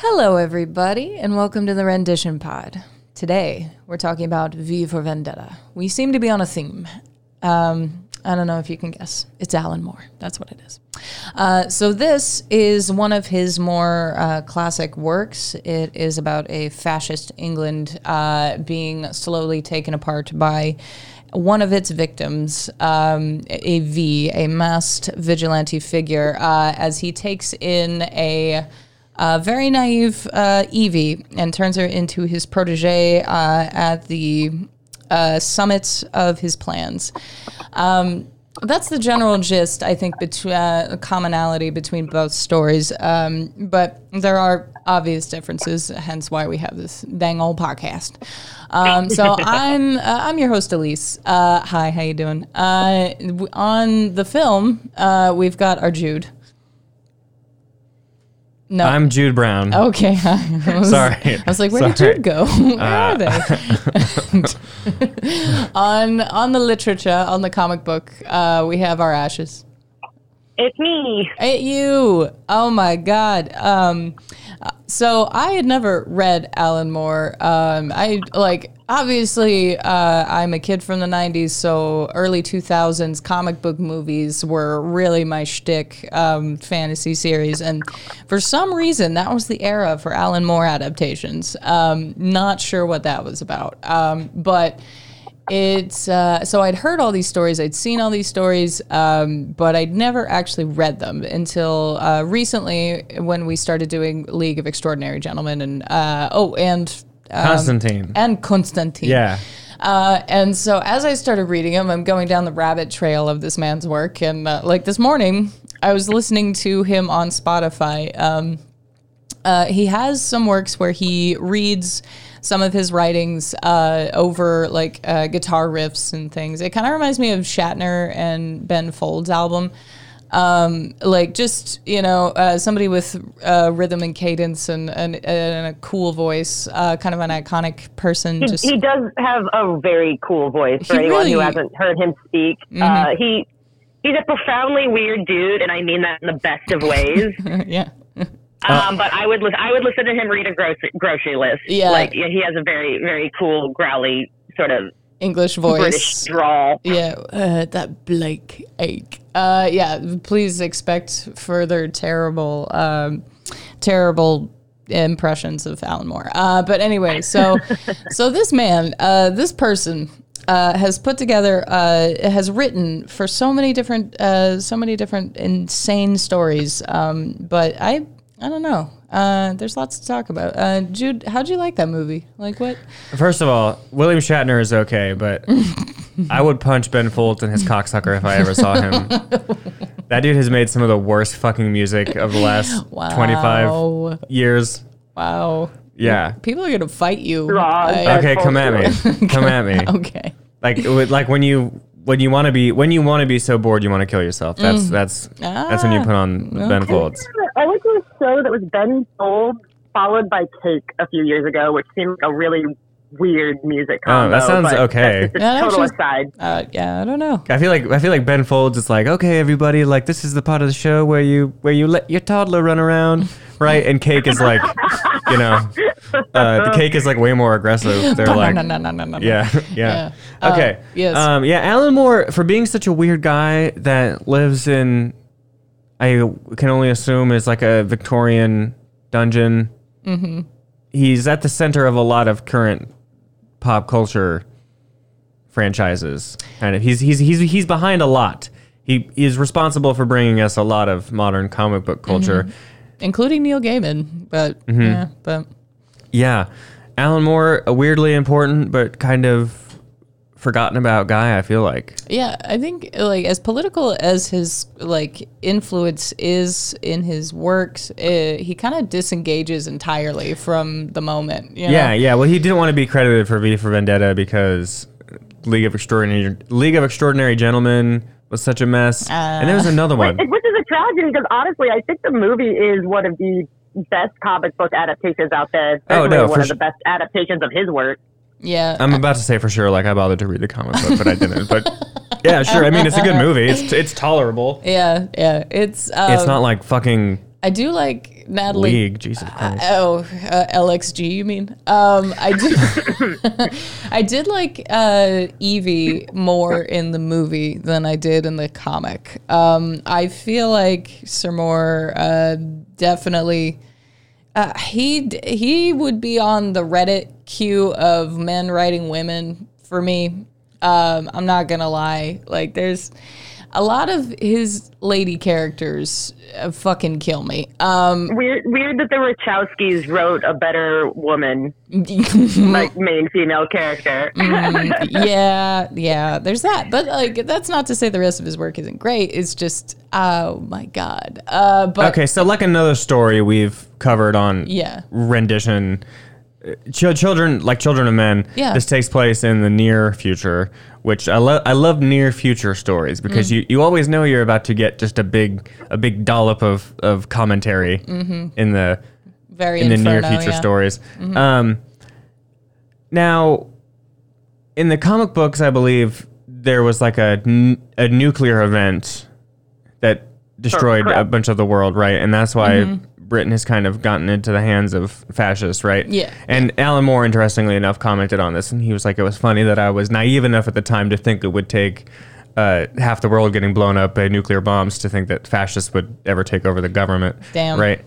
Hello, everybody, and welcome to the Rendition Pod. Today, we're talking about V for Vendetta. We seem to be on a theme. Um, I don't know if you can guess. It's Alan Moore. That's what it is. Uh, so, this is one of his more uh, classic works. It is about a fascist England uh, being slowly taken apart by one of its victims, um, a V, a masked vigilante figure, uh, as he takes in a uh, very naive uh, Evie and turns her into his protege uh, at the uh, summit of his plans. Um, that's the general gist, I think, between uh, commonality between both stories. Um, but there are obvious differences, hence why we have this dang old podcast. Um, so I'm uh, I'm your host Elise. Uh, hi, how you doing? Uh, on the film, uh, we've got our Jude. No, I'm Jude Brown. okay. I was, Sorry. I was like, where did Jude go? Where are they? on on the literature, on the comic book, uh, we have our ashes. It's me. At you. Oh my God. Um, so I had never read Alan Moore. Um, I like obviously uh, I'm a kid from the '90s, so early 2000s comic book movies were really my shtick. Um, fantasy series, and for some reason that was the era for Alan Moore adaptations. Um, not sure what that was about, um, but it's uh, so I'd heard all these stories, I'd seen all these stories, um, but I'd never actually read them until uh, recently when we started doing League of Extraordinary Gentlemen and uh, oh, and um, Constantine. and Constantine. yeah. Uh, and so as I started reading him, I'm going down the rabbit trail of this man's work. And uh, like this morning, I was listening to him on Spotify. Um, uh, he has some works where he reads some of his writings uh, over like uh, guitar riffs and things. It kind of reminds me of Shatner and Ben Folds' album. Um, like just you know uh, somebody with uh, rhythm and cadence and, and, and a cool voice, uh, kind of an iconic person. Just He does have a very cool voice for anyone really- Mm-hmm. who hasn't heard him speak. Uh, he he's a profoundly weird dude, and I mean that in the best of ways. yeah. um, but I would li- I would listen to him read a grocery grocery list. Yeah. like yeah, he has a very very cool growly sort of English voice British drawl. Yeah, uh, that Blake Ake. Uh, yeah, please expect further terrible, um, terrible impressions of Alan Moore. Uh, but anyway, so so this man, uh, this person. Uh, has put together, uh, has written for so many different, uh, so many different insane stories. Um, but I, I don't know. Uh, there's lots to talk about. Uh, Jude, how'd you like that movie? Like what? First of all, William Shatner is okay, but I would punch Ben Folds in his cocksucker if I ever saw him. that dude has made some of the worst fucking music of the last Wow. 25 years. Wow. Yeah. People are gonna fight you. Raw. Okay, come at me. Come at me. okay. Like like when you when you want to be when you want to be so bored you want to kill yourself. That's mm. that's that's when you put on ah, Ben Folds. I went to a show that was Ben Folds followed by Cake a few years ago, which seemed like a really weird music Oh, that sounds okay. That's just a Yeah, total actually- aside. Uh, yeah, I don't know. I feel like I feel like Ben Folds is like, okay, everybody, like this is the part of the show where you where you let your toddler run around, right? And Cake is like, you know, uh, the Cake is like way more aggressive. They're like, no, no, no, no, no, no. yeah, yeah. Uh, Okay. yes. Um, yeah, Alan Moore for being such a weird guy that lives in, I can only assume is like a Victorian dungeon. Mm-hmm. He's at the center of a lot of current pop culture franchises. Kind of. He's he's he's he's behind a lot. He is responsible for bringing us a lot of modern comic book culture. Including Neil Gaiman, but Mm-hmm. yeah, but Yeah. Alan Moore, weirdly important but kind of forgotten about guy, I feel like. yeah, I think like as political as his like influence is in his works, uh, he kind of disengages entirely from the moment. You know? Yeah, yeah. Well, he didn't want to be credited for V for Vendetta because League of Extraordinary League of Extraordinary Gentlemen was such a mess. and there was another one. Which is a tragedy because honestly, I think the movie is one of the best comic book adaptations out there. Oh, no, one for of the su- best adaptations of his work. Yeah. I'm about to say for sure, like I bothered to read the comic book, but I didn't. But yeah, sure. I mean, it's a good movie. It's it's tolerable. yeah, yeah. It's um, It's not like fucking I do like Natalie. League, Jesus Christ. Oh, uh, LXG, you mean? Um, I do. I did like uh, Evie more in the movie than I did in the comic. Um, I feel like Sir Moore uh, definitely. Uh, he he would be on the Reddit queue of men writing women for me. Um, I'm not gonna lie. Like, there's a lot of his lady characters uh, fucking kill me. Um, Weird, weird that the Wachowskis wrote a better woman, Mm. like main female character. yeah, yeah. There's that, but like that's not to say the rest of his work isn't great. It's just, oh my god. Uh, but Okay, so like another story we've covered on yeah, rendition. Ch- children, like children of men. Yeah. This takes place in the near future, which I love. I love near future stories because Mm. you, you always know you're about to get just a big a big dollop of of commentary in the very in the near future yeah. stories. Um, now, in the comic books, I believe there was like a n- a nuclear event that destroyed a bunch of the world, right? And that's why Britain has kind of gotten into the hands of fascists, right? Yeah. And Alan Moore, interestingly enough, commented on this, and he was like, "It was funny that I was naive enough at the time to think it would take." Uh, half the world getting blown up by nuclear bombs to think that fascists would ever take over the government. Damn. Right.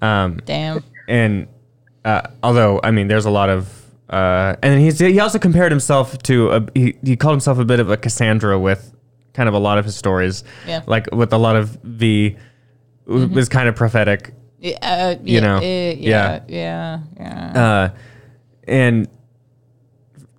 Um, Damn. and uh, although I mean, there's a lot of, uh, and he's, he also compared himself to a, he, he called himself a bit of a Cassandra with kind of a lot of his stories, Yeah. Mm-hmm. like with a lot of V was kind of prophetic, uh, You yeah, know, uh, yeah. yeah, yeah, yeah. uh, and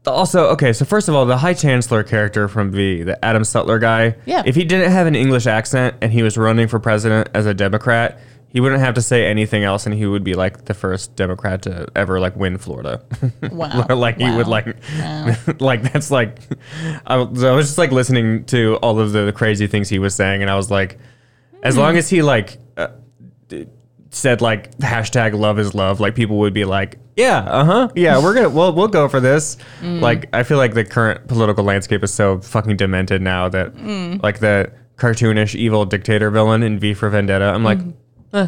also okay. So first of all, the High Chancellor character from V, the Adam Sutler guy, Yeah. if he didn't have an English accent and he was running for president as a Democrat. He wouldn't have to say anything else, and he would be like the first Democrat to ever like win Florida. Wow. like he would Wow. like like that's like I was, I was just like listening to all of the crazy things he was saying and i was like as long as he like uh, said like hashtag love is love like people would be like yeah uh-huh yeah we're gonna we'll, we'll go for this like i feel like the current political landscape is so fucking demented now that like the cartoonish evil dictator villain in v for vendetta i'm like eh,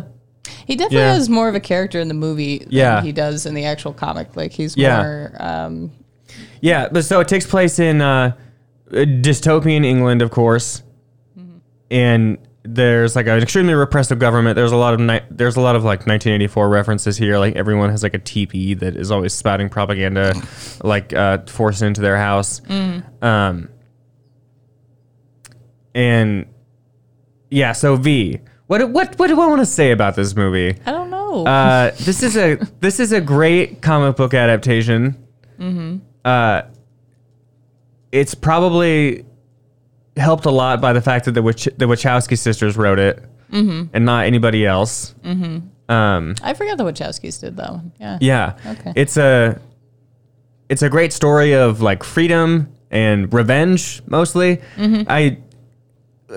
He definitely Yeah. has more of a character in the movie than Yeah. he does in the actual comic. Like he's Yeah. more. Um, Yeah, but so it takes place in uh, dystopian England, of course, and there's like an extremely repressive government. There's a lot of ni- there's a lot of like 1984 references here. Like everyone has like a teepee that is always spouting propaganda, like uh, forced into their house. Um, and yeah, so V. What what what do I want to say about this movie? I don't know. Uh, this is a this is a great comic book adaptation. Mm-hmm. Uh, it's probably helped a lot by the fact that the Wach- the Wachowski sisters wrote it, and not anybody else. Mm-hmm. Um, I forgot the Wachowskis did that one. Yeah. yeah, Okay. it's a it's a great story of like freedom and revenge mostly. I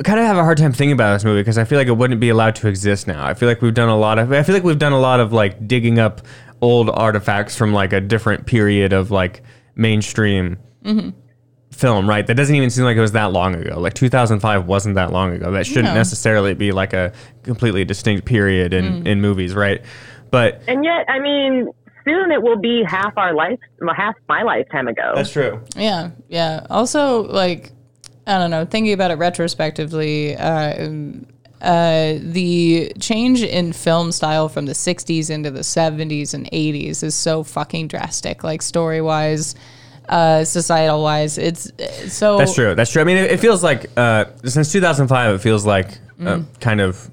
kind of have a hard time thinking about this movie because I feel like it wouldn't be allowed to exist now. I feel like we've done a lot of I feel like we've done a lot of like digging up old artifacts from like a different period of like mainstream film, right? That doesn't even seem like it was that long ago. Like 2005 wasn't that long ago. That shouldn't No. necessarily be like a completely distinct period in in movies, right? But And yet, I mean, soon it will be half our life, half my lifetime ago. That's true. Yeah, yeah. Also, like, I don't know, thinking about it retrospectively, uh, uh, the change in film style from the 60s into the 70s and 80s is so fucking drastic, like, story wise, uh, societal wise. It's so. That's true. That's true. I mean, it, it feels like uh, since 2005, it feels like uh, kind of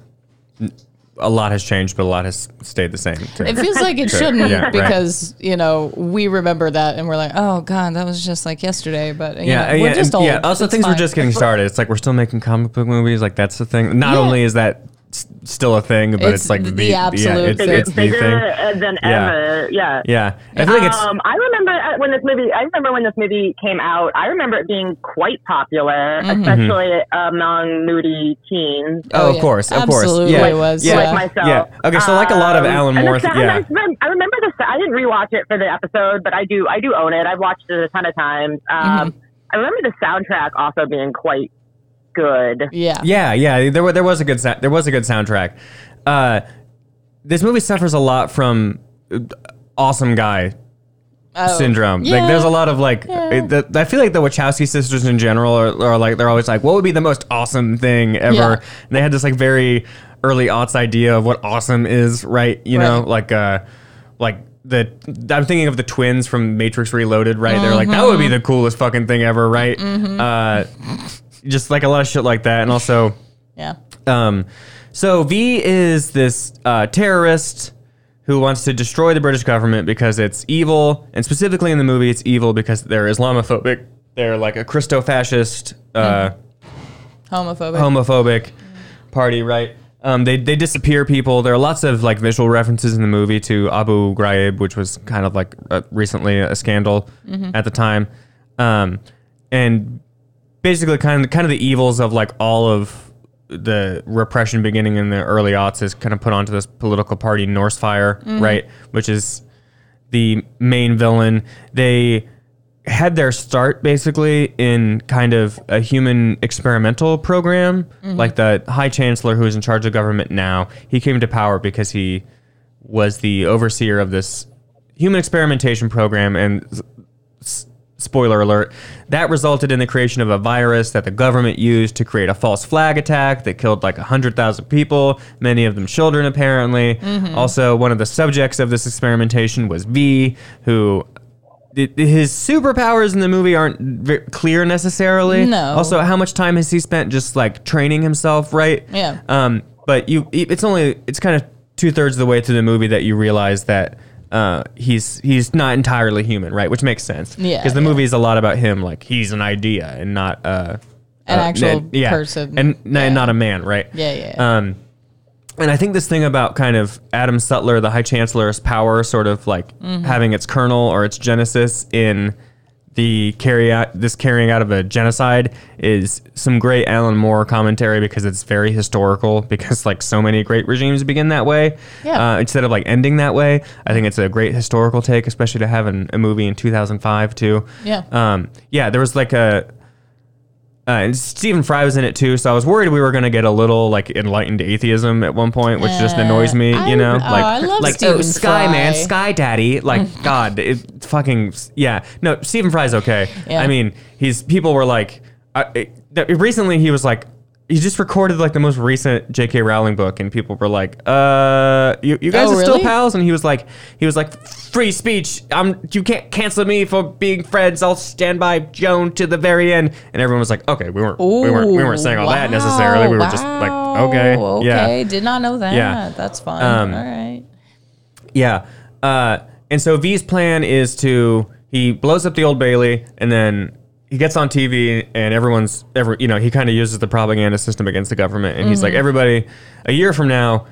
a lot has changed, but a lot has stayed the same. too. It feels like it Sure. shouldn't Yeah, right. because you know we remember that and we're like, oh god, that was just like yesterday. But you yeah, know, we're yeah, just and- old. yeah. Also, It's things were fine. just getting started. It's like we're still making comic book movies. Like that's the thing. Not Yeah. only is that s- still a thing, but it's, It's like the the, yeah, absolute it's, thing. it's the bigger thing. than Yeah. ever. Yeah. Yeah, I feel like it's Um, I remember uh, when this movie. I remember when this movie came out. I remember it being quite popular, especially among moody teens Mm-hmm. oh, Oh, of yeah. course, of course, Absolutely yeah, was, yeah, yeah. like myself. yeah. Okay, so like a lot of Um, Alan and the Moore, sound- yeah. I, remember the. I didn't rewatch it for the episode, but I do. I do own it. I've watched it a ton of times. Um, Mm-hmm. I remember the soundtrack also being quite good. Yeah. Yeah, yeah. There, wa- there was a good there was a good soundtrack. Uh, this movie suffers a lot from uh, awesome guy Oh, syndrome. yeah. Like, there's a lot of like. it- the, I feel like the Wachowski sisters in general are, are like they're always like, what would be the most awesome thing ever? Yeah. And they had this like very early aughts idea of what awesome is, right? You know, like uh, like. The, I'm thinking of the twins from Matrix Reloaded, right? They're like, that would Mm-hmm. be the coolest fucking thing ever, right? Uh, just like a lot of shit like that. And also, Yeah. um, so V is this uh, terrorist who wants to destroy the British government because it's evil, and specifically in the movie, it's evil because they're Islamophobic. They're like a Christo-fascist, uh, Homophobic. homophobic party, right? Um, they they disappear people. There are lots of like visual references in the movie to Abu Ghraib, which was kind of like uh, recently a scandal at the time, um, and basically kind of kind of the evils of like all of the repression beginning in the early aughts is kind of put onto this political party Norsefire, mm-hmm. right? Which is the main villain. They had their start basically in kind of a human experimental program. Mm-hmm. Like the High Chancellor, who is in charge of government now, he came to power because he was the overseer of this human experimentation program. And spoiler alert, that resulted in the creation of a virus that the government used to create a false flag attack that killed like 100,000 people, many of them children, apparently. Also, one of the subjects of this experimentation was V, who. His superpowers in the movie aren't clear necessarily. No. Also, how much time has he spent just like training himself, right? Yeah. Um, but you, it's only it's kind of two thirds of the way through the movie that you realize that uh, he's he's not entirely human, right? Which makes sense. Yeah, Because the yeah. movie is a lot about him, like he's an idea and not uh, An uh, actual yeah, person. and Yeah. not a man, right? Yeah, yeah, yeah. Um, and I think this thing about kind of Adam Sutler, the High Chancellor's power, sort of like Mm-hmm. having its kernel or its genesis in the carry out this carrying out of a genocide is some great Alan Moore commentary because it's very historical because like so many great regimes begin that way Yeah. uh, instead of like ending that way. I think it's a great historical take, especially to have in a movie in 2005 too. Yeah. Um, yeah, there was like a uh, and Stephen Fry was in it too, so I was worried we were gonna get a little like enlightened atheism at one point, which just annoys me. I- you know, oh, like I love like Stephen oh, Sky Man, Sky Daddy, like God, it fucking yeah. No, Stephen Fry's okay. Yeah. I mean, he's people were like, uh, it, recently he was like. He just recorded like the most recent J.K. Rowling book, and people were like, "Uh, you, you guys Oh, are still pals?" And he was like, "He was like, free speech. I'm you can't cancel me for being friends. I'll stand by Joan to the very end." And everyone was like, "Okay, we weren't we weren't we weren't saying all that necessarily. We were just like, okay, okay, yeah, did not know that. Yeah. That's fine. Um, All right. yeah." Uh, and so V's plan is to he blows up the Old Bailey, and then he gets on TV, and everyone's every you know he kind of uses the propaganda system against the government, and he's Mm-hmm. like, "Everybody, a year from now."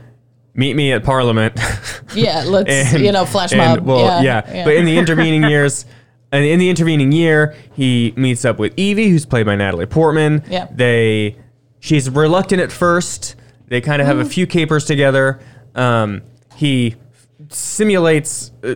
Meet me at Parliament. Yeah, let's And- you know flash and, mob. Well, yeah, yeah, But in the intervening years, and in the intervening year, he meets up with Evie, who's played by Natalie Portman. Yeah. They, she's reluctant at first. They kind of have Mm. a few capers together. Um, he simulates, uh,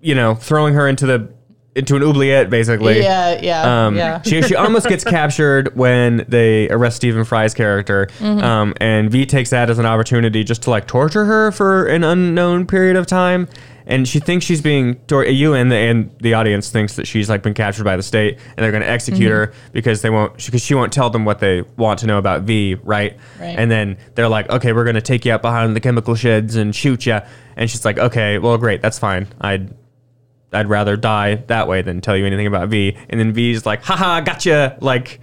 you know, throwing her into the into an oubliette, basically. yeah, yeah, Um, yeah. she, she almost gets captured when they arrest Stephen Fry's character, Mm-hmm. um, and V takes that as an opportunity just to like torture her for an unknown period of time. And she thinks she's being tor- you and the and the audience thinks that she's like been captured by the state and they're going to execute Mm-hmm. her because they won't because she won't tell them what they want to know about V, right? Right. And then they're like, okay, we're going to take you out behind the chemical sheds and shoot you. And she's like, okay, well, great, that's fine. I'd I'd rather die that way than tell you anything about V. And then V's like, haha, gotcha. Like,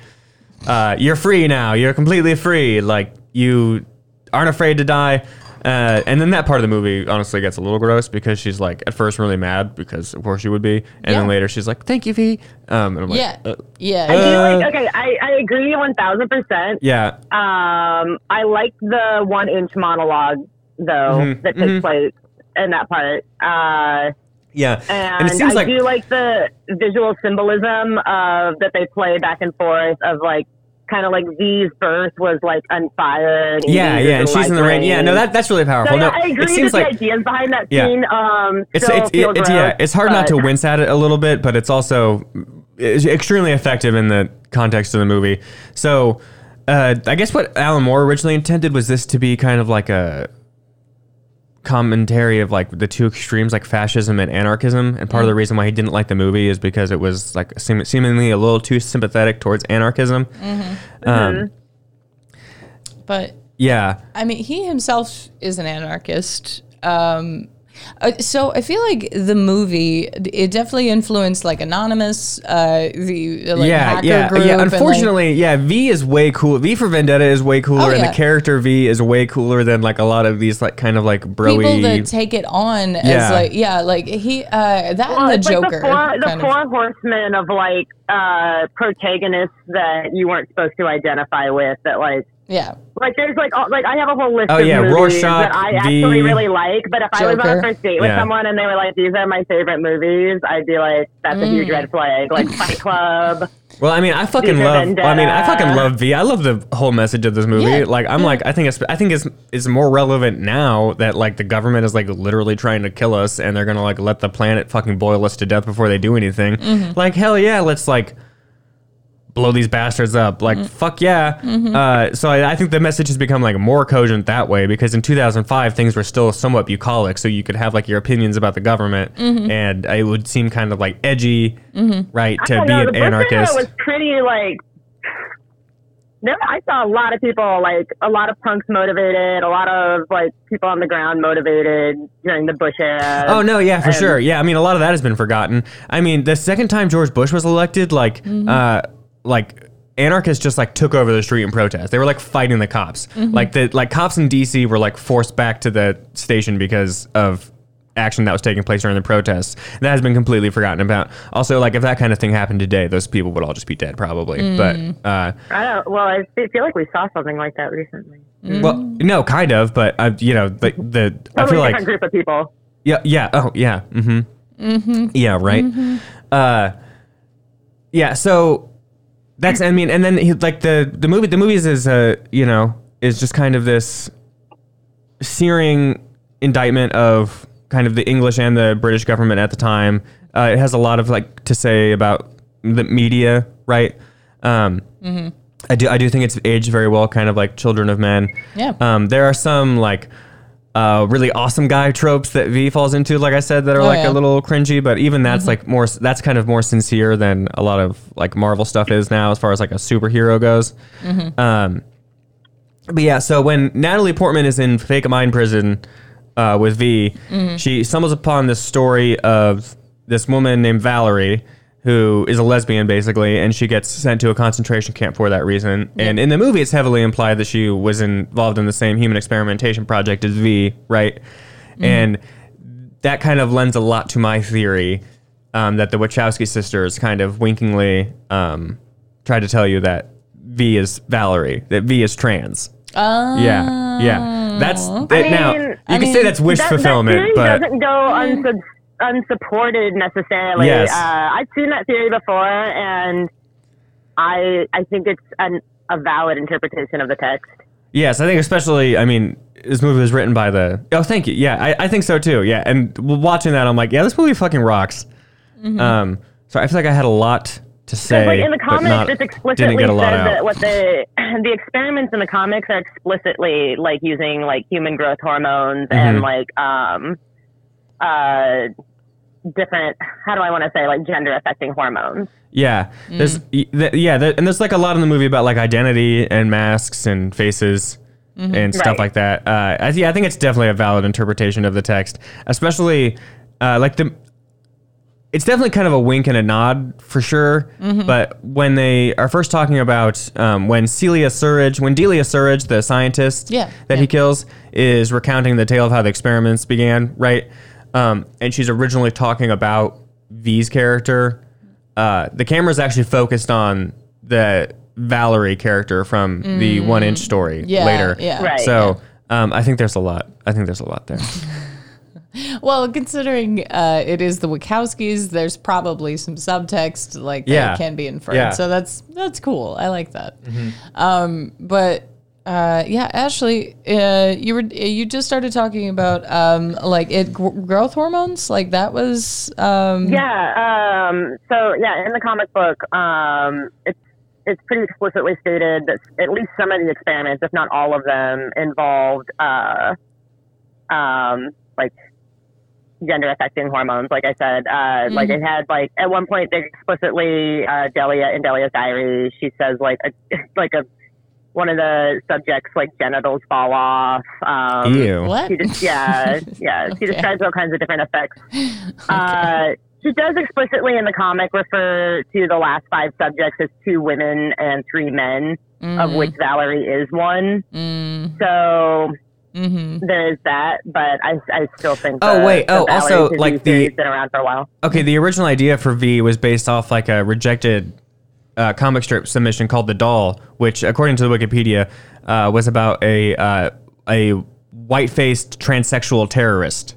uh, you're free now. You're completely free. Like, you aren't afraid to die. Uh, and then that part of the movie honestly gets a little gross because she's like at first really mad because of course she would be, and Yeah. then later she's like, "Thank you, V." Um, and I'm like, yeah, uh, yeah. I feel Uh, like okay, I, I agree one thousand percent. "Yeah, Um, I like the one inch monologue though Mhm, that takes mhm. place in that part. Uh, yeah," and, it seems I like do like the visual symbolism of that they play back and forth of like kind of like V's birth was like on fire. Yeah, yeah, and she's in the rain. Yeah, no, that that's really So, powerful. yeah, no, I agree it seems like the ideas behind that Yeah. scene. Um, it's it's, feel it's yeah, it's hard not to but- wince at it a little bit, but it's also is extremely effective in the context of the movie. So, uh, I guess what Alan Moore originally intended was this to be kind of like a commentary of like the two extremes, like fascism and anarchism. And part of the reason why he didn't like the movie is because it was like seem- seemingly a little too sympathetic towards anarchism. Um, But yeah, I mean, he himself is an anarchist. Um, uh, so I feel like the movie it definitely influenced like Anonymous, uh, the uh, like yeah, hacker yeah, group. yeah. and, like- Unfortunately, yeah, V is way cool. V for Vendetta is way cooler, Oh, and the character V is way cooler than like a lot of these like kind of like broy. people that take it on Yeah. as like yeah, like he uh, that Well, and the Joker. like the four, the kind of. four horsemen of like uh, protagonists that you weren't supposed to identify with. That like, yeah, like there's like all, like I have a whole list Oh, of yeah, movies Rorschach, that I actually really like. But if I was on a first date with Yeah. someone and they were like, "These are my favorite movies," I'd be like, "That's a huge Mm. red flag." Like Fight Club. Well, I mean, I fucking V for love. I mean, I fucking love V. I love the whole message of this movie. Yeah. Like, I'm like, I think it's, I think it's, it's more relevant now that like the government is like literally trying to kill us, and they're gonna like let the planet fucking boil us to death before they do anything. Mm-hmm. Like, hell yeah, let's like blow these bastards up. Like, Mm-hmm. fuck yeah. Uh, so I, I think the message has become like more cogent that way because in 2005 things were still somewhat bucolic, so you could have like your opinions about the government, Mm-hmm. and it would seem kind of like edgy, right, to be know. an The Bush era anarchist. was pretty like. There, I saw a lot of people like a lot of punks motivated, a lot of like people on the ground motivated during the Bush era. Oh no, yeah, for And- sure. Yeah, I mean, a lot of that has been forgotten. I mean, the second time George Bush was elected, like, uh, like anarchists just like took over the street in protest. They were like fighting the cops. Like the like cops in D.C. were like forced back to the station because of action that was taking place during the protests. That has been completely forgotten about. Also, like if that kind of thing happened today, those people would all just be dead probably. But uh, I don't. Well, I feel like we saw something like that recently. well, no, kind of. But uh, you know, the the I feel like group of people. Yeah, yeah. Oh, yeah. Mm-hmm. Mm-hmm. Yeah, right. Uh, yeah. So that's I mean, and then he, like the the movie, the movies is uh you know is just kind of this searing indictment of kind of the English and the British government at the time. Uh, it has a lot of like to say about the media, right? Um, I do I do think it's aged very well, kind of like Children of Men. Yeah. Um, there are some like uh, really awesome guy tropes that V falls into, like I said, that are Oh, like yeah. a little cringy, but even that's like more, that's kind of more sincere than a lot of like Marvel stuff is now as far as like a superhero goes. Um, but yeah, so when Natalie Portman is in fake mind prison uh, with V, she stumbles upon this story of this woman named Valerie who is a lesbian basically, and she gets sent to a concentration camp for that reason. And in the movie, it's heavily implied that she was involved in the same human experimentation project as V, right? And that kind of lends a lot to my theory um, that the Wachowski sisters kind of winkingly um, tried to tell you that V is Valerie, that V is trans. Uh, Yeah, yeah. That's that, I mean, now. You I can say that's wish that, fulfillment, that but doesn't go unsub- unsupported necessarily. Yes. Uh, I've seen that theory before, and I I think it's an, a valid interpretation of the text. yes, I think especially. I mean, this movie was written by the. Oh, thank you. Yeah, I, I think so too. Yeah, and watching that, I'm like, yeah, this movie fucking rocks. Um, so I feel like I had a lot to say. Like in the but comics, not- it's didn't explicitly get a lot said out. that what the the experiments in the comics are explicitly like using like human growth hormones Mm-hmm. and like um uh different how do I want to say like gender affecting hormones. Yeah, there's y- th- yeah, there, and there's like a lot in the movie about like identity and masks and faces and stuff Right. like that. Uh, I, yeah, I think it's definitely a valid interpretation of the text, especially uh, like the. It's definitely kind of a wink and a nod for sure. But when they are first talking about um, when Celia Surridge, when Delia Surridge, the scientist Yeah, that yeah. he kills, is recounting the tale of how the experiments began, right? Um, and she's originally talking about V's character. Uh, the camera's actually focused on the Valerie character from the One Inch Story Mm. Yeah, later. yeah. Right. So um, I think there's a lot. I think there's a lot there. Well, considering uh, it is the Wachowskis, there's probably some subtext like Yeah. that can be inferred. Yeah. Mm-hmm. So that's that's cool. I like that. Um, but Uh, yeah, Ashley, uh, you were you just started talking about um, like it gr- growth hormones. Like that was um, Yeah. Um, so yeah, in the comic book, um, it's it's pretty explicitly stated that at least some of the experiments, if not all of them, involved uh, um, like gender affecting hormones. Like I said, uh, like it had like at one point they explicitly uh, Delia in Delia's diary, she says like a like a one of the subjects like genitals fall off. Um, Ew. what? She just, yeah, yeah. She Okay. describes all kinds of different effects. Uh, she does explicitly in the comic refer to the last five subjects as two women and three men, of which Valerie is one. Mm, So mm-hmm. there is that, but I, I still think. Oh, the- wait. Oh, Valerie also, like, the- theory's been around for a while. Okay, the original idea for V was based off like a rejected uh, comic strip submission called The Doll, which, according to the Wikipedia, uh, was about a uh, a white faced transsexual terrorist.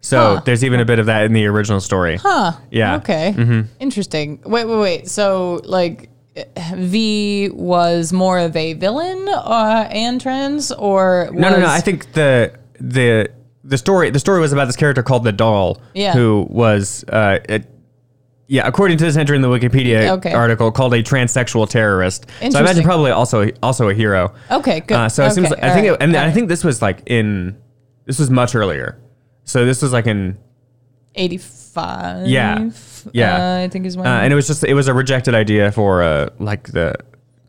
So Huh. there's even a bit of that in the original story. Huh. Yeah. Okay. Mm-hmm. Interesting. Wait, wait, wait. So, like, V was more of a villain uh, and trans, or was, No, no, no. I think the the the story the story was about this character called the Doll, Yeah. who was uh, it, yeah, according to this entry in the Wikipedia Okay. article, called a transsexual terrorist. So I imagine Interesting. probably also also a hero. Okay, good. Uh, so it seems Okay, I think all it, and right, I all think this was like in this was much earlier. So this was like in 85. Yeah. Yeah. Uh, I think is when. uh, and it was just it was a rejected idea for uh like the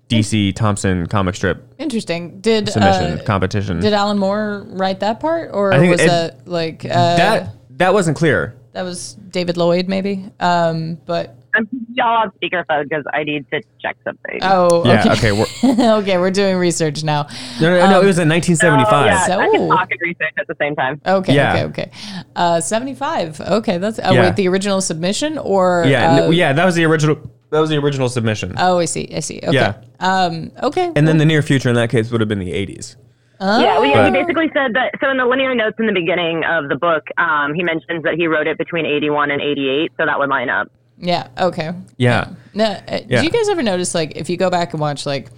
DC Thomson comic strip Interesting. Did submission uh, competition. did Alan Moore write that part, or I think was it- that like uh, that that wasn't clear. That was David Lloyd maybe? Um, but I'm y'all on speakerphone because I need to check something. oh, Yeah. okay, Okay. we're, okay, we're doing research now. no, no, no. Um, it was in 1975. Oh, yeah, So- I can talk and research at the same time. Okay, Yeah. okay, okay. Uh, seventy-five. Okay, that's. Oh, Yeah. wait, the original submission or Yeah, uh, n- yeah, that was the original. That was the original submission. Oh, I see. I see. Okay. Yeah. Um. Okay. and then the near future in that case would have been the 80s. Yeah, well, yeah, he basically said that. So in the linear notes in the beginning of the book, um, he mentions that he wrote it between 81 and 88, so that would line up. yeah. Okay. Yeah. No, uh, Yeah. Do you guys ever notice, like, if you go back and watch, like,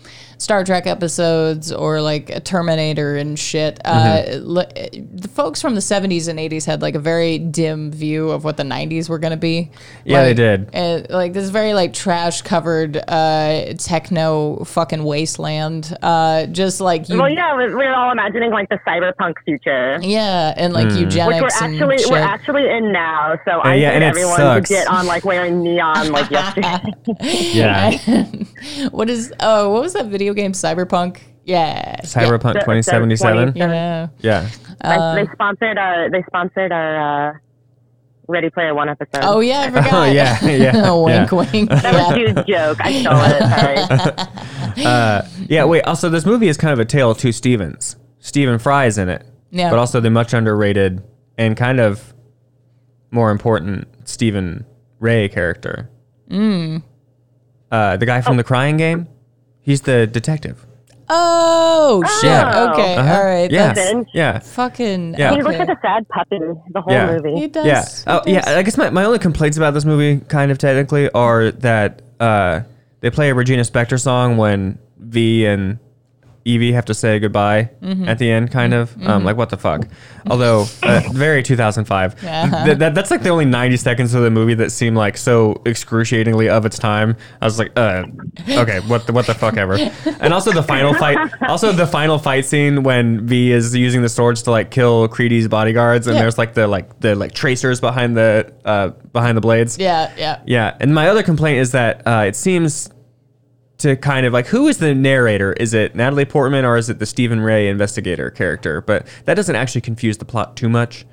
Star Trek episodes or, like, a Terminator and shit, Mm-hmm. uh, li- the folks from the 70s and 80s had, like, a very dim view of what the 90s were going to be. Yeah, they did. uh, like, this very, like, trash covered uh, techno fucking wasteland. Uh, just, like, you. Well, yeah, we we were all imagining like the cyberpunk future, Yeah, and, like, Mm. eugenics which we're and actually shit. we're actually in now. So I yeah, think and it everyone sucks. should get on like wearing neon like yesterday. Yeah. what is, oh, what was that video game? Cyberpunk? Yeah. Cyberpunk The- the 2077. 20 Yeah. Yeah. they sponsored our they sponsored our uh, Ready Player One episode. Oh yeah, I forgot. Oh, yeah, yeah, wink, yeah. wink. that yeah. was Jude's joke. I stole it. Sorry. Uh, yeah, wait. Also, this movie is kind of a tale of two Stevens. Stephen Fry's in it. Yeah. But also the much underrated and kind of more important Stephen Rea character. Mm. Uh, the guy from the Crying Game. He's the detective. Oh shit. Oh. Okay. Uh-huh. All right. Yeah. That's Yeah. fucking. Yeah. He looks okay. like a sad puppy the whole Yeah. movie. He does. Yeah. he Oh, yeah. I guess my, my only complaints about this movie, kind of technically, are that uh, they play a Regina Spektor song when V and Evie have to say goodbye Mm-hmm. at the end, kind of. Um, like, what the fuck? Although, uh, very 2005. Yeah. Th- that, that's like the only 90 seconds of the movie that seemed like so excruciatingly of its time. I was like, uh, okay, what the, what the fuck ever. And also the final fight, also the final fight scene when V is using the swords to like kill Creedy's bodyguards, and Yeah. there's like the like the like tracers behind the uh, behind the blades. Yeah. Yeah. Yeah, and my other complaint is that uh, it seems to kind of like who is the narrator? Is it Natalie Portman or is it the Stephen Rea investigator character? But that doesn't actually confuse the plot too much.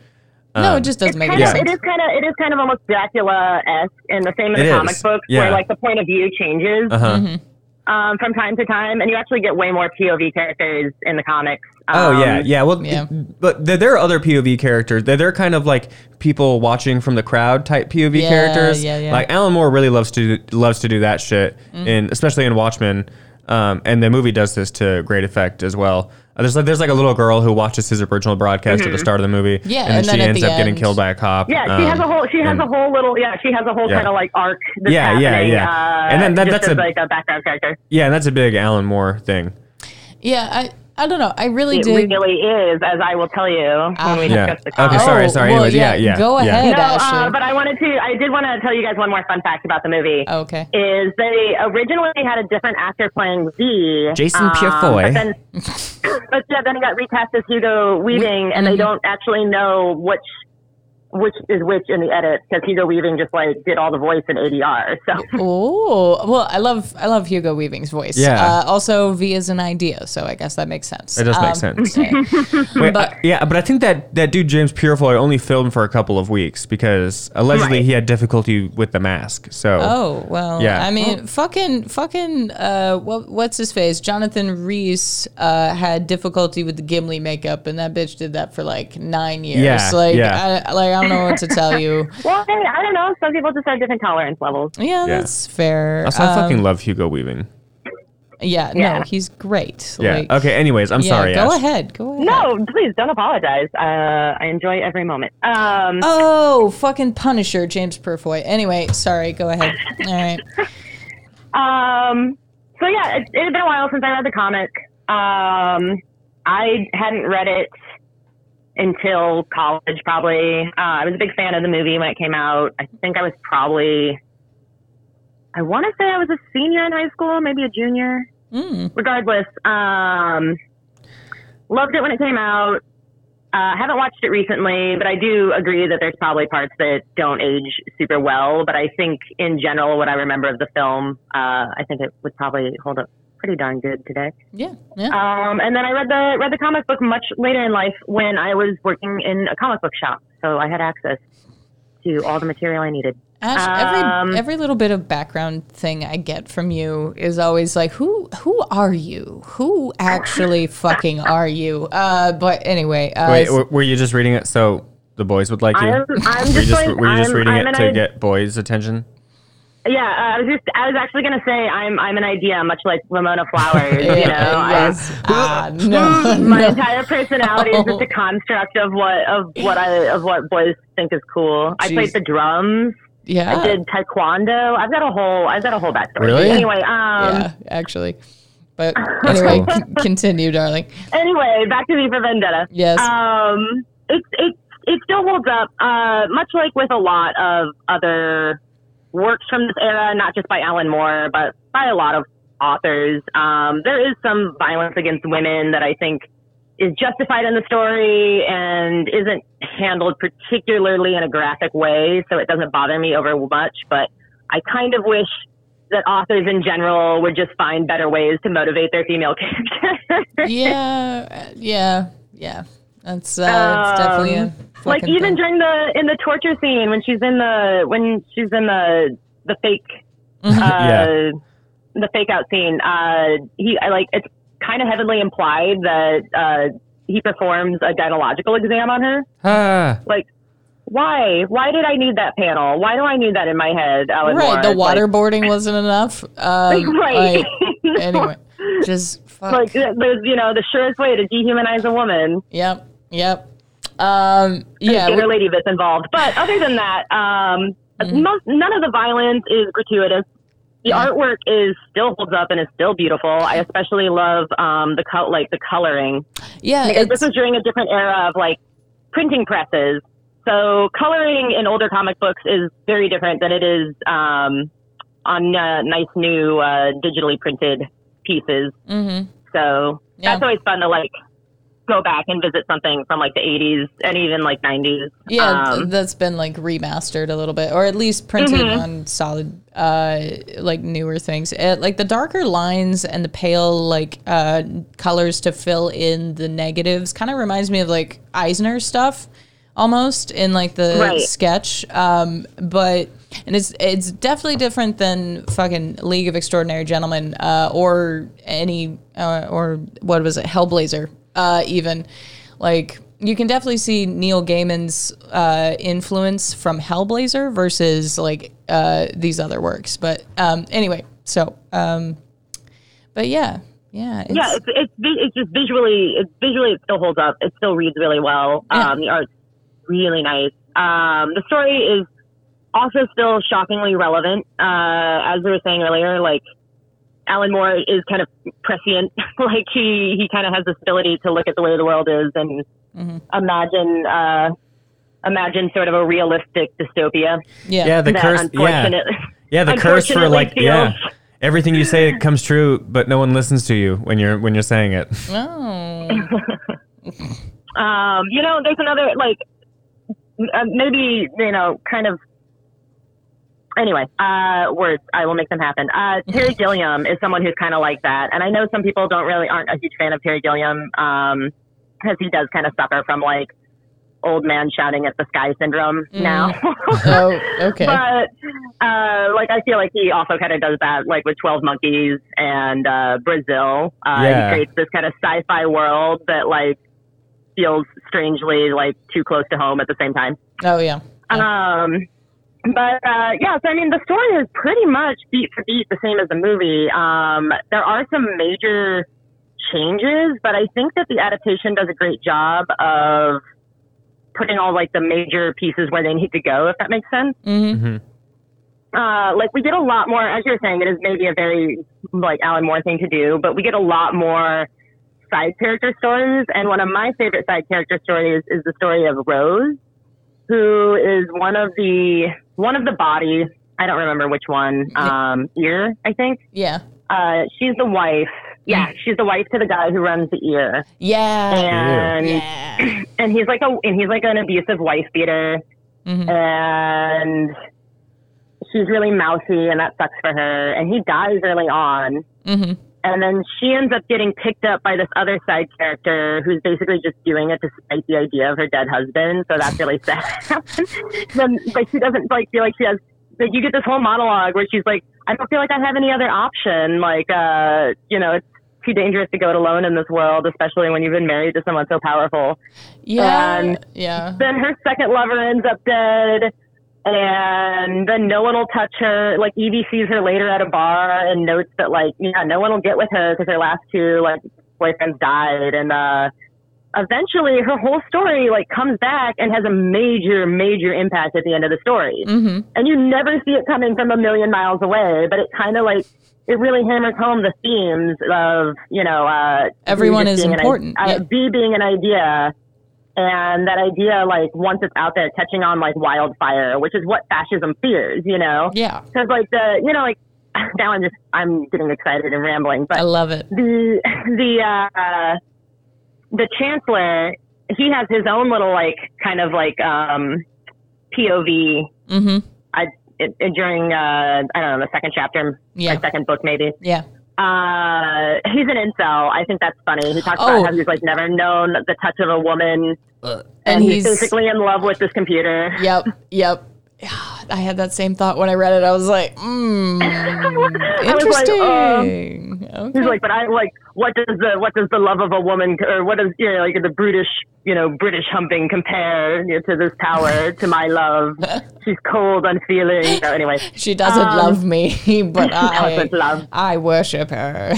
No, Um, it just doesn't make kind any of, sense. it is kind of it is kind of almost Dracula esque in the same in It the is, comic books yeah. where like the point of view changes Uh-huh. Mm-hmm. Um, from time to time, and you actually get way more POV characters in the comics. Oh Um, yeah, yeah. Well, yeah. but there, there are other POV characters. They're, they're kind of like people watching from the crowd type POV Yeah, characters. yeah, yeah. Like Alan Moore really loves to loves to do that shit, Mm-hmm. in especially in Watchmen. Um, and the movie does this to great effect as well. Uh, there's like there's like a little girl who watches his original broadcast at the start of the movie. Mm-hmm. Yeah, and then and she then at ends the up getting killed by a cop. Yeah, she has a Um, whole she has and- a whole little yeah she has a whole Yeah. kind of like arc that's Yeah, yeah, yeah. Uh, And then that- that's a- like a background character. Yeah, and that's a big Alan Moore thing. Yeah, I I don't know. I really It did. really is, as I will tell you when we Yeah. discuss the Okay, sorry, sorry. Oh, well, Anyways, yeah, yeah, Go yeah. ahead, No, uh, but I wanted to. I did want to tell you guys one more fun fact about the movie. okay. Is they originally had a different actor playing V, Jason um, Purefoy. But then, but yeah, then he got recast as Hugo Weaving, and they don't actually know which which is which in the edit because Hugo Weaving just like did all the voice in ADR. So Oh well, I love I love Hugo Weaving's voice. Yeah. Uh, also, V is an idea, so I guess that makes sense. It does make Um, sense. okay. Wait, But- uh, yeah, but I think that that dude James Purefoy only filmed for a couple of weeks because allegedly Right. he had difficulty with the mask. So Oh well, Yeah. I mean, fucking, fucking, uh, what, what's his face? Jonathan Reese uh, had difficulty with the Gimli makeup, and that bitch did that for like nine years. Yeah, like, yeah. I, like I don't know what to tell you. well, hey, I don't know. Some people just have different tolerance levels. Yeah, Yeah. that's fair. also, I Um, fucking love Hugo Weaving. yeah, no, he's great. Yeah. Like, okay. Anyways, I'm yeah, sorry. Go Ash. ahead. Go ahead. No, please don't apologize. Uh, I enjoy every moment. Um, Oh, fucking Punisher, James Purefoy. Anyway, sorry. Go ahead. All right. Um, so yeah, it, it had been a while since I read the comic. Um, I hadn't read it until college, probably. Uh, I was a big fan of the movie when it came out. I think I was probably, I want to say I was a senior in high school, maybe a junior. Mm. Regardless, um, loved it when it came out. Uh, haven't watched it recently, but I do agree that there's probably parts that don't age super well. But I think in general, what I remember of the film, uh, I think it would probably hold up pretty darn good today. Yeah. Yeah. Um, and then I read the read the comic book much later in life when I was working in a comic book shop, so I had access to all the material I needed. Ash, every Um, every little bit of background thing I get from you is always like, who who are you? Who actually fucking are you? Uh, but anyway, uh, Wait, were you just reading it so the boys would like you? I'm, I'm were you just, just, like, were you just I'm, reading I'm it to id- get boys' attention? Yeah, uh, I was just I was actually gonna say I'm I'm an idea, much like Ramona Flowers. You know, I- yes. Ah, no, my no. entire personality is just a construct of what of what I of what boys think is cool. I played the drums. Yeah. I did taekwondo. I've got a whole I've got a whole backstory. Really? Anyway, um, yeah, actually. But anyway, cool. c- continue, darling. anyway, back to V for Vendetta. Yes. Um, it it it still holds up. Uh, much like with a lot of other works from this era, not just by Alan Moore, but by a lot of authors. Um, there is some violence against women that I think is justified in the story and isn't handled particularly in a graphic way, so it doesn't bother me over much. But I kind of wish that authors in general would just find better ways to motivate their female characters. yeah, uh, yeah, yeah. That's uh, it's definitely a Um, like even thing. during the in the torture scene when she's in the when she's in the the fake uh Yeah. the fake out scene uh he I like it's kind of heavily implied that uh he performs a gynecological exam on her Ah, like why why did I need that panel why do I need that in my head Alan right, the Moore? Like- waterboarding wasn't enough. Um, right like, anyway, just fuck. like there's you know the surest way to dehumanize a woman Yep. Yep. Um, yeah. we- lady that's involved. But other than that, um, most, none of the violence is gratuitous. The Yeah. artwork is still holds up and is still beautiful. I especially love um, the co- like the coloring yeah. because this was during a different era of like printing presses. So coloring in older comic books is very different than it is um, on uh, nice new uh, digitally printed pieces. mhm. So Yeah. that's always fun to like go back and visit something from like the 80s and even like 90s. Yeah, Um, that's been like remastered a little bit, or at least printed Mm-hmm. on solid, uh, like newer things. It, like the darker lines and the pale like uh, colors to fill in the negatives kind of reminds me of like Eisner stuff, almost in like the Right. sketch. Um, but and it's it's definitely different than fucking League of Extraordinary Gentlemen, uh, or any uh, or what was it, Hellblazer, uh, even like you can definitely see Neil Gaiman's uh, influence from Hellblazer versus like uh, these other works. But um, anyway, so um, but yeah, yeah, it's, yeah, it's, it's it's just visually, it's visually it still holds up. It still reads really well. Yeah. Um, the art's really nice. Um, the story is also still shockingly relevant. Uh, as we were saying earlier, like Alan Moore is kind of prescient. like he he kind of has this ability to look at the way the world is and imagine uh, imagine sort of a realistic dystopia. Yeah. Yeah, the curse. Yeah, yeah, the curse for unfortunately like yeah. Everything you say comes true, but no one listens to you when you're when you're saying it. Oh. Um, you know, there's another like uh, maybe you know kind of. Anyway, uh, words. I will make them happen. Uh, Terry Gilliam is someone who's kind of like that, and I know some people don't really aren't a huge fan of Terry Gilliam um, because he does kind of suffer from like old man shouting at the sky syndrome now. Oh, okay. but uh, like I feel like he also kind of does that, like with Twelve Monkeys and uh, Brazil. Uh, Yeah. He creates this kind of sci-fi world that like feels strangely like too close to home at the same time. Oh, yeah. Um, but uh, yeah, so I mean, the story is pretty much beat for beat the same as the movie. Um, there are some major changes, but I think that the adaptation does a great job of putting all like the major pieces where they need to go, if that makes sense. Mm-hmm. Uh, like we get a lot more, as you're saying, it is maybe a very like Alan Moore thing to do, but we get a lot more side character stories. And one of my favorite side character stories is the story of Rose, who is one of the one of the body. I don't remember which one. Um, ear, I think. Yeah. Uh, she's the wife. Yeah, she's the wife to the guy who runs the ear, Yeah. and Yeah. and he's like a and he's like an abusive wife beater, Mhm. and she's really mousy, and that sucks for her. And he dies early on, Mm-hmm. And then she ends up getting picked up by this other side character who's basically just doing it to spite the idea of her dead husband. So that's really sad. then like she doesn't like feel like she has like you get this whole monologue where she's like, I don't feel like I have any other option. Like uh, you know, it's too dangerous to go it alone in this world, especially when you've been married to someone so powerful. Yeah. And yeah. Then her second lover ends up dead. And then no one will touch her. Like Evie sees her later at a bar and notes that like, yeah, no one will get with her because her last two like boyfriends died. And, uh, eventually her whole story like comes back and has a major, major impact at the end of the story. Mm-hmm. And you never see it coming from a million miles away, but it kind of like, it really hammers home the themes of, you know, uh, Everyone is being an important, uh, yeah. B being an idea and that idea, like, once it's out there, catching on like wildfire, which is what fascism fears, you know? Yeah. Because, like, the, you know, like, now I'm just, I'm getting excited and rambling, but I love it. the, the, uh, the chancellor, he has his own little, like, kind of like, um, POV Mm-hmm. I, it, it, during, uh, I don't know, the second chapter, Yeah. second book, maybe. Yeah. Uh, he's an incel. I think that's funny. He talks Oh. about how he's like never known the touch of a woman, and, And he's, he's basically in love with this computer. Yep. Yep. I had that same thought when I read it. I was like, hmm, I was like, um, interesting. okay. He's like, but I like what does the what does the love of a woman or what does you know like the brutish you know British humping compare you know, to this power to my love? She's cold, unfeeling. So anyway, she doesn't um, love me, but I, love. I worship her.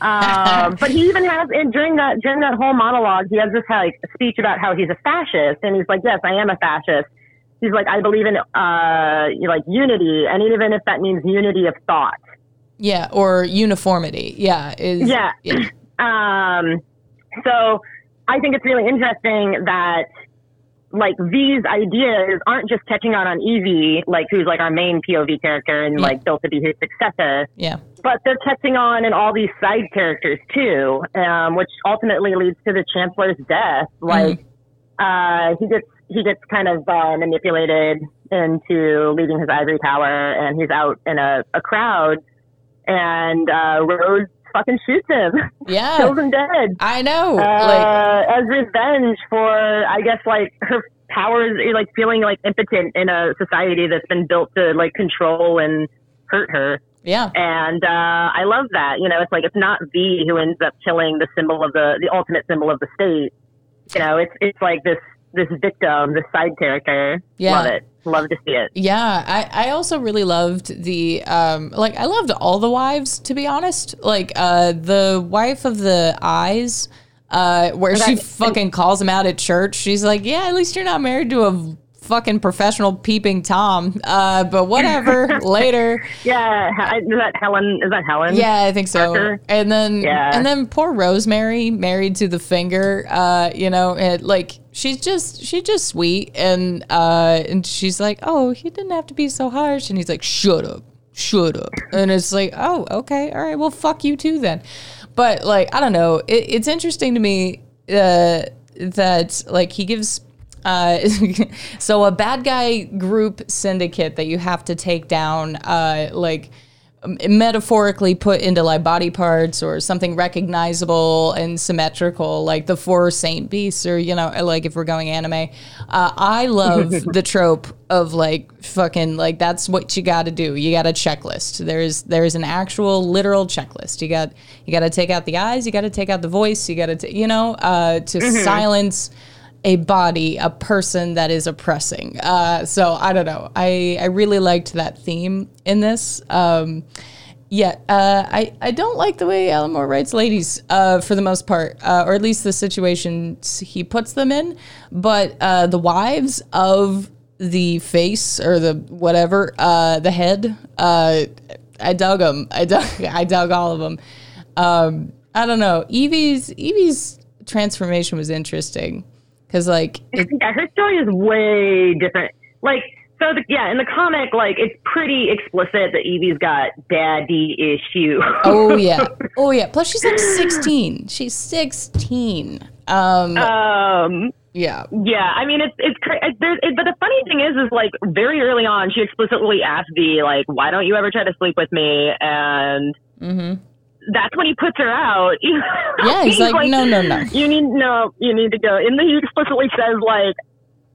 um, but he even has and during that during that whole monologue, he has this like speech about how he's a fascist, and he's like, "Yes, I am a fascist." He's like, "I believe in uh like unity, and even if that means unity of thought." Yeah, or uniformity. Yeah, is Yeah. Um, so I think it's really interesting that like these ideas aren't just catching on on Evie, like who's like our main POV character and Yeah. like built to be his successor. yeah, but they're catching on in all these side characters too, um, which ultimately leads to the chancellor's death. Like, uh, he gets he gets kind of uh, manipulated into leaving his ivory tower, and he's out in a, a crowd, and uh, Rose fucking shoots him, yeah. kills him dead, I know. uh, like, as revenge for, I guess, like her powers, like feeling like impotent in a society that's been built to like control and hurt her. yeah, And uh, I love that. You know, it's like it's not V who ends up killing the symbol of the the ultimate symbol of the state. You know, it's it's like this this victim, this side character. Yeah. Love it. Love to see it. Yeah, I, I also really loved the um like I loved all the wives to be honest. Like uh the wife of the eyes uh where she fucking calls him out at church. She's like, "Yeah, at least you're not married to a fucking professional peeping tom. Uh, but whatever. Later. Yeah, is that Helen? Is that Helen? Yeah, I think so. Parker? And then Yeah. and then poor Rosemary married to the finger. Uh, you know, it, like she's just she's just sweet and uh and she's like, "Oh, he didn't have to be so harsh." And he's like, "Shut up. Shut up." And it's like, "Oh, okay. All right. Well, fuck you too then." But like, I don't know. It, it's interesting to me uh that like he gives uh, so a bad guy group syndicate that you have to take down, uh, like um, metaphorically put into like body parts or something recognizable and symmetrical, like the four Saint Beasts, or you know, like if we're going anime. Uh, I love the trope of like fucking like that's what you got to do. You got a checklist. There's there's an actual literal checklist. You got you got to take out the eyes. You got to take out the voice. You got to you know uh, to silence a body, a person that is oppressing. Uh, so I don't know. I, I really liked that theme in this. Um, yeah, uh, I, I don't like the way Alan Moore writes ladies uh, for the most part, uh, or at least the situations he puts them in. But uh, the wives of the face or the whatever, uh, the head, uh, I dug them. I dug, I dug all of them. Um, I don't know. Evie's Evie's transformation was interesting because like it, yeah, her story is way different. Like, so the, yeah, in the comic, like it's pretty explicit that Evie's got daddy issues. oh yeah oh yeah plus she's like 16 she's 16 um um, yeah yeah, I mean it's it's cra- it, it, but the funny thing is, is like very early on, she explicitly asked V like, "Why don't you ever try to sleep with me?" And that's when he puts her out. yeah he's like, no no no You need no. You need to go. And then he explicitly says like,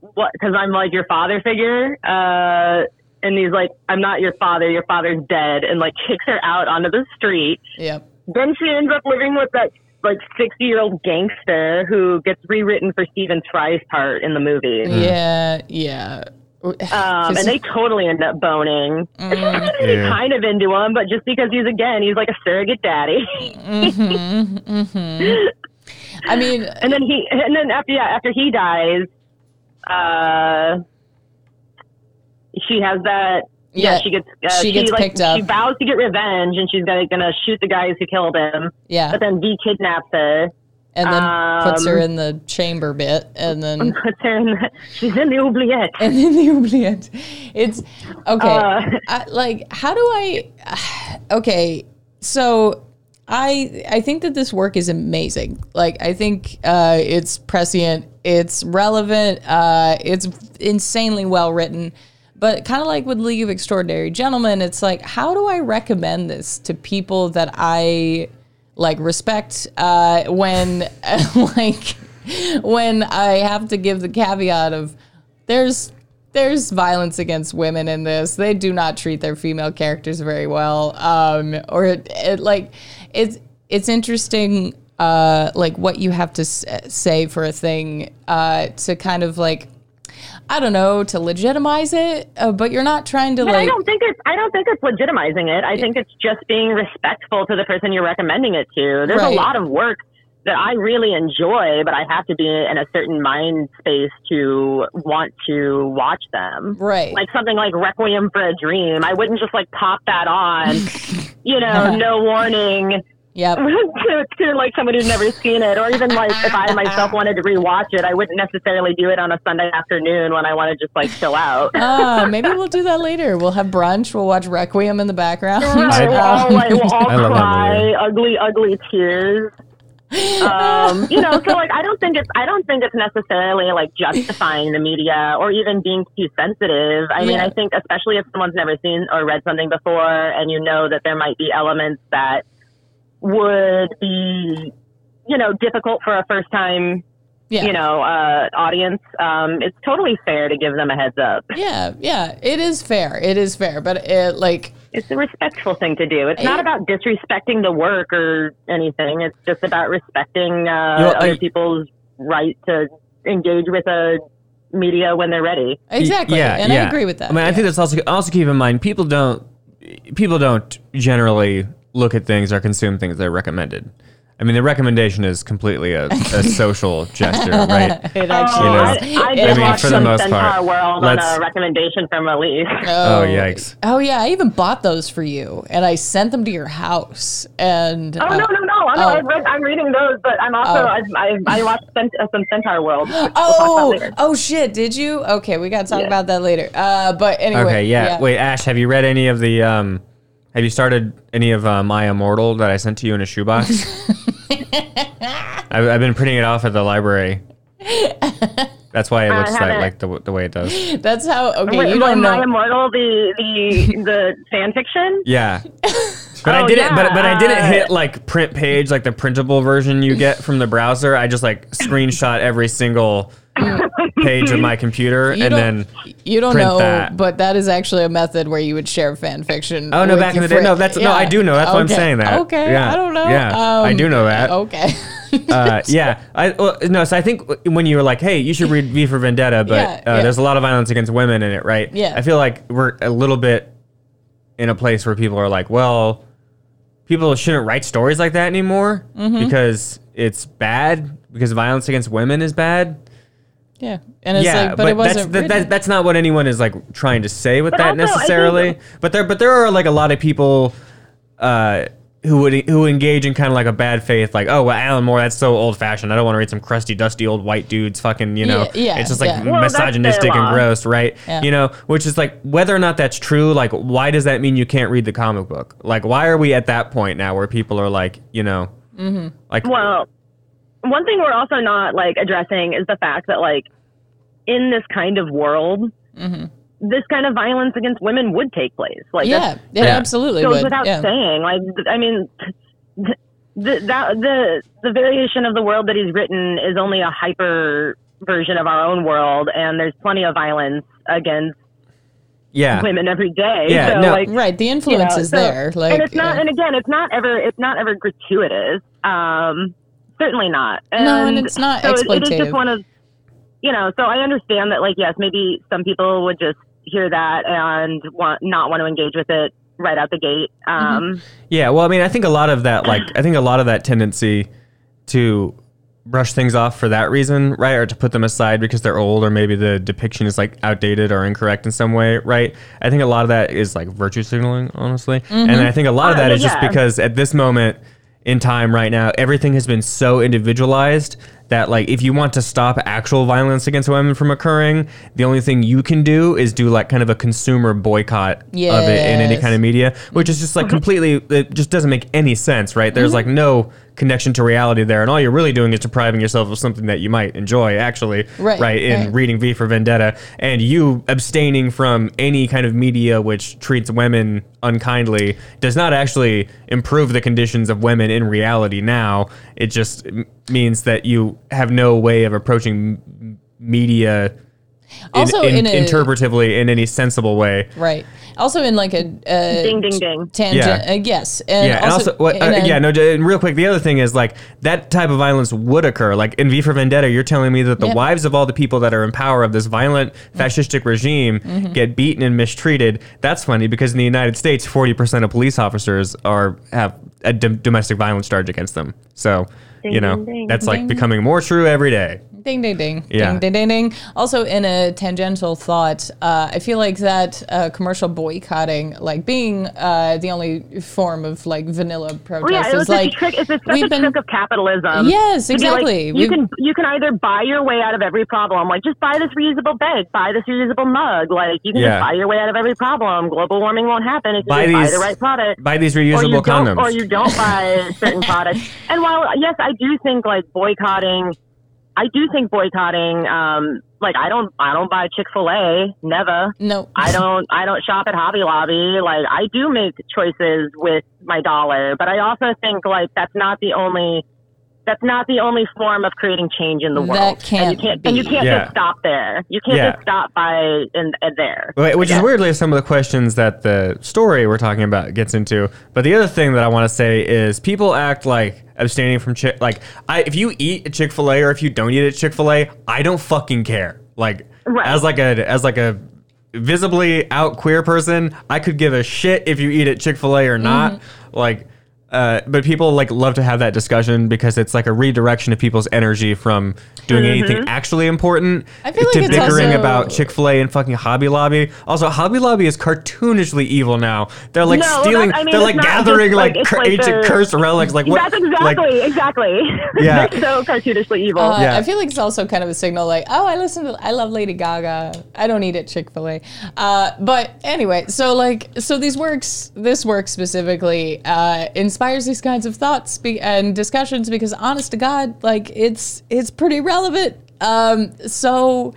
"What?" Because I'm like your father figure. Uh, and he's like, "I'm not your father. Your father's dead." And like kicks her out onto the street. yep Then she ends up living with that like 60 year old gangster who gets rewritten for Stephen Fry's part in the movie. yeah yeah Um, and they totally end up boning. It's not that he's Yeah. kind of into him, but just because he's again, he's like a surrogate daddy. i mean and then he, and then after yeah, after he dies, uh, she has that. Yeah, she gets uh, she gets like, picked up. She vows to get revenge, and she's gonna, gonna shoot the guys who killed him. yeah But then V kidnaps her, and then puts her um, in the chamber bit and then puts her in. The, she's in the oubliette. and in the oubliette. It's okay. Uh, I, like, how do I? Okay, so I I think that this work is amazing. Like, I think uh, it's prescient. It's relevant. Uh, it's insanely well written. But kind of like with League of Extraordinary Gentlemen, it's like, how do I recommend this to people that I like respect uh, when like when I have to give the caveat of there's there's violence against women in this. They do not treat their female characters very well. Um, or it, it, like it's it's interesting uh, like what you have to say for a thing uh, to kind of like I don't know to legitimize it, uh, but you're not trying to But I don't think it's I don't think it's legitimizing it. I think it's just being respectful to the person you're recommending it to. There's Right. a lot of work that I really enjoy, but I have to be in a certain mind space to want to watch them. right. Like something like Requiem for a Dream. I wouldn't just like pop that on, you know, no warning yep. to, to like someone who's never seen it, or even like if I myself wanted to rewatch it, I wouldn't necessarily do it on a Sunday afternoon when I want to just like chill out. Ah, maybe we'll do that later. We'll have brunch. We'll watch Requiem in the background. Right, we'll all, like, we'll all I cry, ugly, ugly tears. Um, you know, so like, I don't think it's, I don't think it's necessarily like justifying the media or even being too sensitive. I mean, I think especially if someone's never seen or read something before, and you know that there might be elements that would be, you know, difficult for a first time, Yeah. you know, uh, audience. Um, it's totally fair to give them a heads up. Yeah, yeah, it is fair. It is fair, but it like It's a respectful thing to do. It's not about disrespecting the work or anything. It's just about respecting uh, You know, other I- people's right to engage with a media when they're ready. exactly, Yeah, and I agree with that. I mean, I yeah. think that's also also keep in mind people don't people don't generally look at things or consume things that are recommended. I mean, the recommendation is completely a, a social gesture, right? It Oh, actually You know, I, is. I It I mean, watch for the some most Centaur part, World let's- on a recommendation from Elise. Oh, yikes. Oh yeah, I even bought those for you, and I sent them to your house. And Oh uh, no no no! I'm, oh. I've read, I'm reading those, but I'm also Oh. I've, I've, I watched Cent- uh, some Centaur World. We'll Oh, oh shit! Did you? Okay, we gotta talk Yeah. about that later. Uh, but anyway. Okay, yeah. Wait, Ash, have you read any of the? Um, have you started any of uh, My Immortal that I sent to you in a shoebox? I've, I've been printing it off at the library. That's why it I looks like, haven't. like the, the way it does. That's how. Okay, Wait, you wait, don't My know. Immortal, the the the fan fiction. Yeah. But I Oh, didn't. but yeah, but I didn't uh, hit like print page, like the printable version you get from the browser. I just like screenshot every single page of my computer and then. you don't print know, that. but that is actually a method where you would share fan fiction. Oh no! with Back in your the day, no. friend. That's no. I do know. That's why I'm Okay. saying that. Okay, Yeah. I don't know. Yeah, I Um, do know that. Okay. uh, yeah, I well, no. So I think when you were like, "Hey, you should read V for Vendetta," but Yeah, uh, yeah. there's a lot of violence against women in it, right? Yeah. I feel like we're a little bit in a place where people are like, "Well, people shouldn't write stories like that anymore Mm-hmm. because it's bad because violence against women is bad." Yeah, and it's yeah, like, but, it that's wasn't. that, written. that, that's not what anyone is like trying to say with But that also, I think- necessarily. But there, but there are like a lot of people uh, who would who engage in kind of like a bad faith, like, oh, well, Alan Moore, that's so old fashioned. I don't want to read some crusty, dusty old white dudes, fucking, you know, Yeah, yeah, it's just like yeah. Well, misogynistic and gross, right? Yeah. You know, which is like whether or not that's true. Like, why does that mean you can't read the comic book? Like, why are we at that point now where people are like, you know, Mm-hmm. like, Well, one thing we're also not like addressing is the fact that like in this kind of world, this kind of violence against women would take place. Like yeah, that's- it Yeah. absolutely goes would. without yeah. saying. Like, th- I mean, th- the, that the the variation of the world that he's written is only a hyper version of our own world, and there's plenty of violence against yeah, women every day. Yeah, so, no. like, Right, the you know, influence is so- there. Like, and it's not. yeah. And again, it's not ever. It's not ever gratuitous. Um, certainly not. No, and it's not so it- it is just one of, you know. So I understand that, like, yes, maybe some people would just hear that and want not want to engage with it right out the gate. Mm-hmm. Um, Yeah, well, I mean, I think a lot of that, like, I think a lot of that tendency to brush things off for that reason, right, or to put them aside because they're old, or maybe the depiction is like outdated or incorrect in some way, right? I think a lot of that is like virtue signaling, honestly, and I think a lot of that is just yeah. because at this moment in time, right now, everything has been so individualized that like if you want to stop actual violence against women from occurring, the only thing you can do is do like kind of a consumer boycott of it in any kind of media, which is just like mm-hmm. completely, it just doesn't make any sense, right? There's mm-hmm. like no connection to reality there, and all you're really doing is depriving yourself of something that you might enjoy, actually, Right, in right. reading V for Vendetta, and you abstaining from any kind of media which treats women unkindly does not actually improve the conditions of women in reality now. It just means that you have no way of approaching media. Also in, in a- interpretively in any sensible way. right. Also in like a uh, ding, ding, ding. tangent. Yeah. Uh, yes, and yeah, and also, what, in uh, a- yeah, no, and real quick, the other thing is like that type of violence would occur. Like in V for Vendetta, you're telling me that the Yeah. wives of all the people that are in power of this violent fascistic regime Mm-hmm. get beaten and mistreated. That's funny because in the United States, 40% of police officers are have a domestic violence charge against them. So, you know, ding, ding. that's like becoming more true every day. Ding ding ding. Yeah. Ding ding ding ding. Also in a tangential thought, uh, I feel like that uh, commercial boycotting, like being uh, the only form of like vanilla protest, Well, yeah, it is was like a trick. It's just such we've a been- trick of capitalism. Yes, to be like, exactly. you can you can either buy your way out of every problem, like just buy this reusable bag, buy this reusable mug. Like you can Yeah. just buy your way out of every problem. Global warming won't happen if you Buy just buy these- the right product. Buy these reusable don't, condoms. or you don't buy certain products. And while yes, I do think like boycotting, I do think boycotting. Um, like I don't, I don't buy Chick Fil A. Never. no. I don't I don't shop at Hobby Lobby. Like I do make choices with my dollar, but I also think like that's not the only that's not the only form of creating change in the That world. can't and you can't and you can't Yeah. just stop there. You can't Yeah. just stop by in, in there. Wait, Which is weirdly some of the questions that the story we're talking about gets into. But the other thing that I want to say is people act like abstaining from chick like I if you eat at Chick Fil A or if you don't eat at Chick Fil A, I don't fucking care. Like Right. as like a as like a visibly out queer person, I could give a shit if you eat at Chick Fil A or not. Mm-hmm. Like Uh, but people like love to have that discussion because it's like a redirection of people's energy from doing anything actually important I feel to like bickering also- about Chick Fil A and fucking Hobby Lobby. Also, Hobby Lobby is cartoonishly evil now. They're like No, stealing. I mean, they're like gathering just, like, like, cur- like ancient the- cursed relics. Like what? That's exactly, Like, exactly. Yeah. They're so cartoonishly evil. Uh, Yeah. I feel like it's also kind of a signal, like, oh, I listen to, I love Lady Gaga. I don't eat at Chick Fil A. Uh, but anyway, so like, so these works, this work specifically, uh, inspires these kinds of thoughts be- and discussions because, honest to God, like, it's it's pretty relevant. Um, so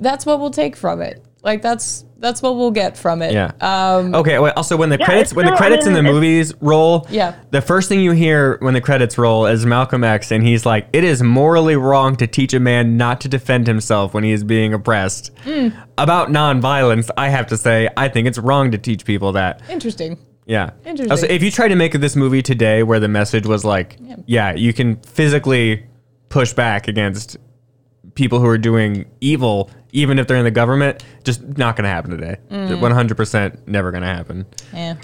that's what we'll take from it. Like, that's that's what we'll get from it. Yeah. Um, Okay. Wait, also, when the Yeah, credits when the credits in the movies roll, Yeah. the first thing you hear when the credits roll is Malcolm X, and he's like, "It is morally wrong to teach a man not to defend himself when he is being oppressed." Hmm. About nonviolence, I have to say, I think it's wrong to teach people that. interesting. Yeah. Interesting. Also, if you try to make this movie today, where the message was like, yeah, you can physically push back against people who are doing evil, even if they're in the government, just not going to happen today. Mm. One hundred percent, never going to happen. Yeah.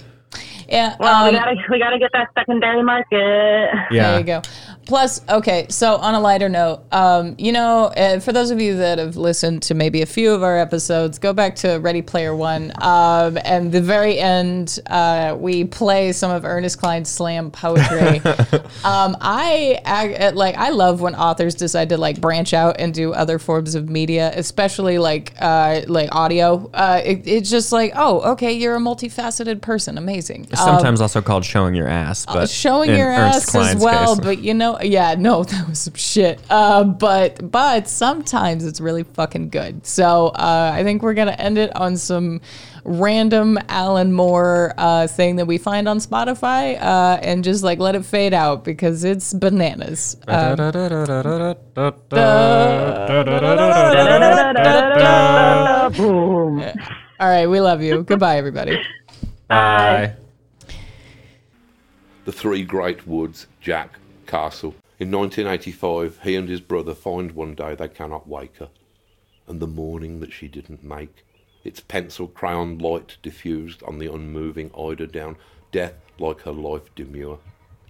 Yeah. well, we um, gotta we gotta get that secondary market. Yeah. There you go. Plus, okay, so on a lighter note, um, you know, uh, for those of you that have listened to maybe a few of our episodes, go back to Ready Player One. Um, and the very end, uh, we play some of Ernest Cline's slam poetry. um, I, I like I love when authors decide to like branch out and do other forms of media, especially like uh, like audio. Uh, it, it's just like, oh, okay, you're a multifaceted person, amazing. Um, Sometimes also called showing your ass, but showing your Ernst ass as well case. but you know yeah no that was some shit uh, but but sometimes it's really fucking good so uh, i think we're gonna end it on some random alan moore uh, thing that we find on spotify uh, and just like let it fade out because it's bananas um, all right we love you goodbye everybody Bye. The Three Great Woods, Jack Castle. In 1985, he and his brother find one day they cannot wake her, and the morning that she didn't make, its pencil crayon light diffused on the unmoving eider down, death like her life demure,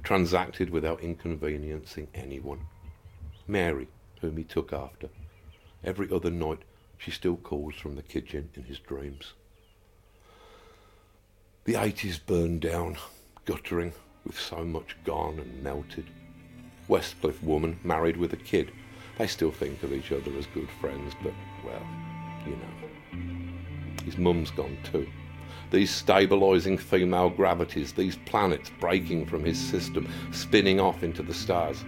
transacted without inconveniencing anyone. Mary, whom he took after. Every other night, she still calls from the kitchen in his dreams. The 80s burned down, guttering, with so much gone and melted. Westcliff woman, married with a kid. They still think of each other as good friends, but, well, you know. His mum's gone too. These stabilising female gravities, these planets breaking from his system, spinning off into the stars.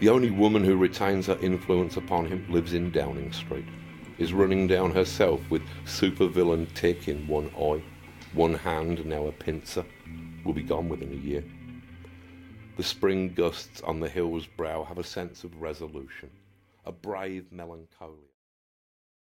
The only woman who retains her influence upon him lives in Downing Street, is running down herself with supervillain tick in one eye, one hand now a pincer, will be gone within a year. The spring gusts on the hill's brow have a sense of resolution, a brave melancholia.